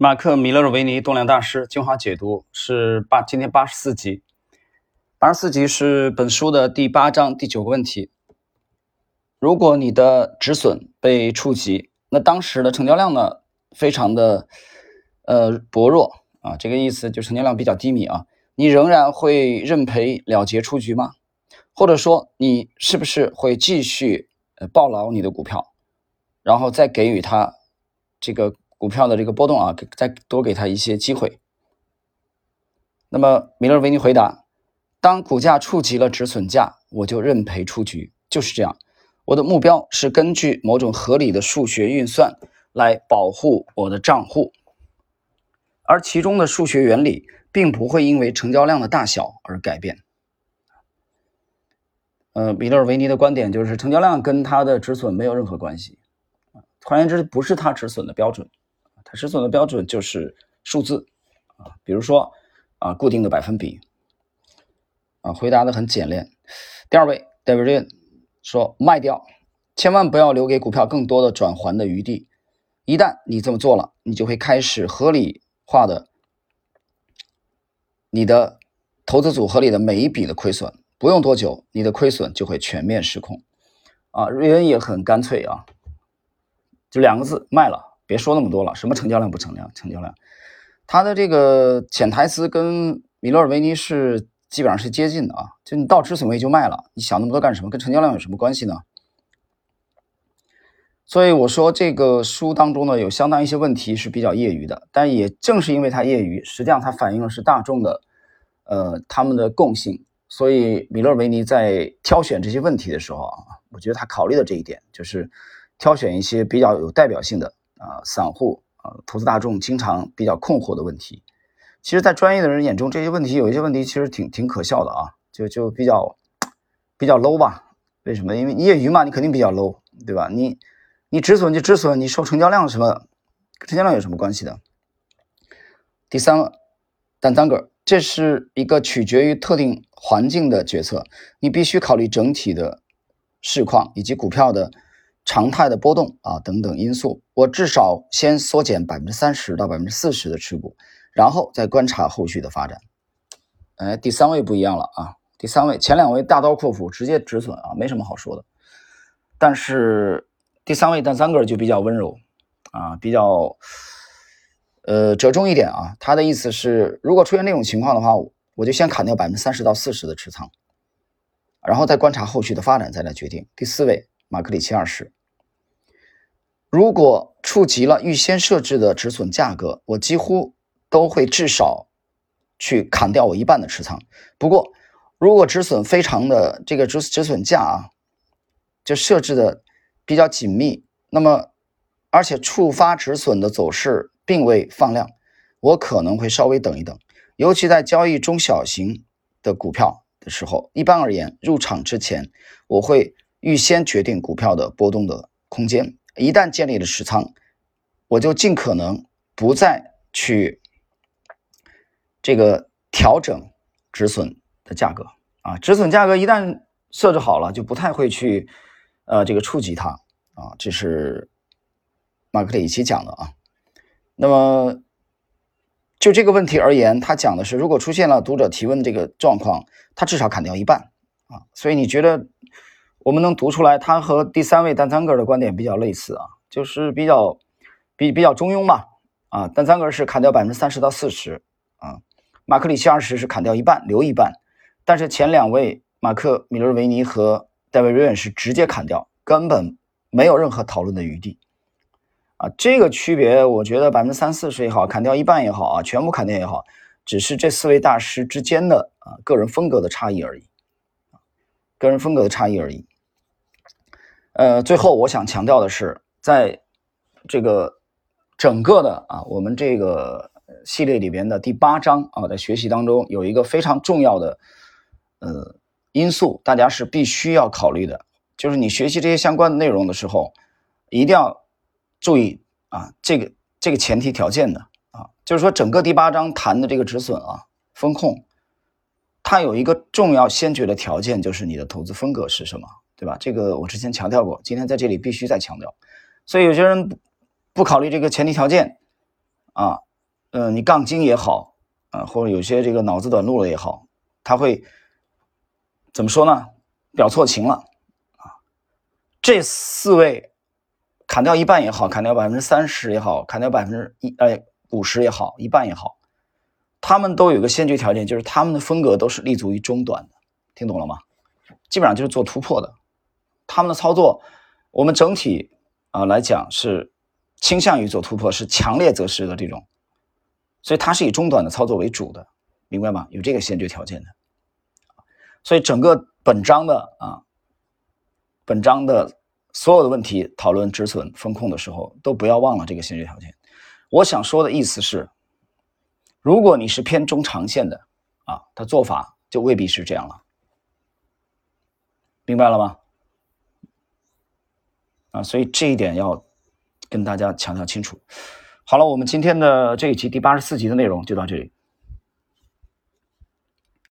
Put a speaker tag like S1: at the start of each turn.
S1: 马克·米勒鲁维尼动量大师精华解读是八，今天八十四集，八十四集是本书的第八章第九个问题。如果你的止损被触及，那当时的成交量呢，非常的呃薄弱啊，这个意思就成交量比较低迷啊，你仍然会认赔了结出局吗？或者说你是不是会继续呃抱牢你的股票，然后再给予它这个？股票的这个波动啊，给再多给他一些机会。那么米勒维尼回答：当股价触及了止损价，我就认赔出局，就是这样。我的目标是根据某种合理的数学运算来保护我的账户，而其中的数学原理并不会因为成交量的大小而改变。呃，米勒维尼的观点就是，成交量跟他的止损没有任何关系。换言之，不是他止损的标准。它止损的标准就是数字啊，比如说啊，固定的百分比啊，回答的很简练。第二位 Davidian 说卖掉，千万不要留给股票更多的转还的余地。一旦你这么做了，你就会开始合理化的你的投资组合里的每一笔的亏损。不用多久，你的亏损就会全面失控。啊，瑞恩也很干脆啊，就两个字卖了。别说那么多了，什么成交量不成交量？成交量，他的这个潜台词跟米勒尔维尼是基本上是接近的啊。就你到止损位就卖了，你想那么多干什么？跟成交量有什么关系呢？所以我说这个书当中呢，有相当一些问题是比较业余的，但也正是因为它业余，实际上它反映的是大众的，呃，他们的共性。所以米勒维尼在挑选这些问题的时候啊，我觉得他考虑的这一点就是挑选一些比较有代表性的。啊，散户啊，投资大众经常比较困惑的问题，其实，在专业的人眼中，这些问题有一些问题其实挺挺可笑的啊，就就比较比较 low 吧？为什么？因为业余嘛，你肯定比较 low，对吧？你你止损就止损，你受成交量什么，成交量有什么关系的？第三个，但单个，这是一个取决于特定环境的决策，你必须考虑整体的市况以及股票的。常态的波动啊等等因素，我至少先缩减百分之三十到百分之四十的持股，然后再观察后续的发展。哎，第三位不一样了啊！第三位前两位大刀阔斧直接止损啊，没什么好说的。但是第三位但三个就比较温柔啊，比较呃折中一点啊。他的意思是，如果出现那种情况的话，我就先砍掉百分之三十到四十的持仓，然后再观察后续的发展，再来决定。第四位马克里奇二世。如果触及了预先设置的止损价格，我几乎都会至少去砍掉我一半的持仓。不过，如果止损非常的这个止止损价啊，就设置的比较紧密，那么而且触发止损的走势并未放量，我可能会稍微等一等。尤其在交易中小型的股票的时候，一般而言，入场之前我会预先决定股票的波动的空间。一旦建立了持仓，我就尽可能不再去这个调整止损的价格啊，止损价格一旦设置好了，就不太会去呃这个触及它啊。这是马克里奇讲的啊。那么就这个问题而言，他讲的是，如果出现了读者提问这个状况，他至少砍掉一半啊。所以你觉得？我们能读出来，他和第三位丹桑格的观点比较类似啊，就是比较比比较中庸吧。啊，丹桑格是砍掉百分之三十到四十啊，马克里奇二十是砍掉一半留一半，但是前两位马克米勒维尼和戴维瑞恩是直接砍掉，根本没有任何讨论的余地啊。这个区别，我觉得百分之三四十也好，砍掉一半也好啊，全部砍掉也好，只是这四位大师之间的啊个人风格的差异而已。个人风格的差异而已。呃，最后我想强调的是，在这个整个的啊，我们这个系列里边的第八章啊，在学习当中有一个非常重要的呃因素，大家是必须要考虑的，就是你学习这些相关的内容的时候，一定要注意啊，这个这个前提条件的啊，就是说整个第八章谈的这个止损啊，风控。它有一个重要先决的条件，就是你的投资风格是什么，对吧？这个我之前强调过，今天在这里必须再强调。所以有些人不不考虑这个前提条件啊，嗯，你杠精也好啊，或者有些这个脑子短路了也好，他会怎么说呢？表错情了啊！这四位砍掉一半也好，砍掉百分之三十也好，砍掉百分之一哎五十也好，一半也好，他们都有个先决条件，就是他们的风格都是立足于中短的，听懂了吗？基本上就是做突破的，他们的操作，我们整体啊来讲是倾向于做突破，是强烈择时的这种，所以它是以中短的操作为主的，明白吗？有这个先决条件的，所以整个本章的啊，本章的所有的问题讨论止损风控的时候，都不要忘了这个先决条件。我想说的意思是，如果你是偏中长线的啊，他做法就未必是这样了。明白了吗？啊，所以这一点要跟大家强调清楚。好了，我们今天的这一集第八十四集的内容就到这里。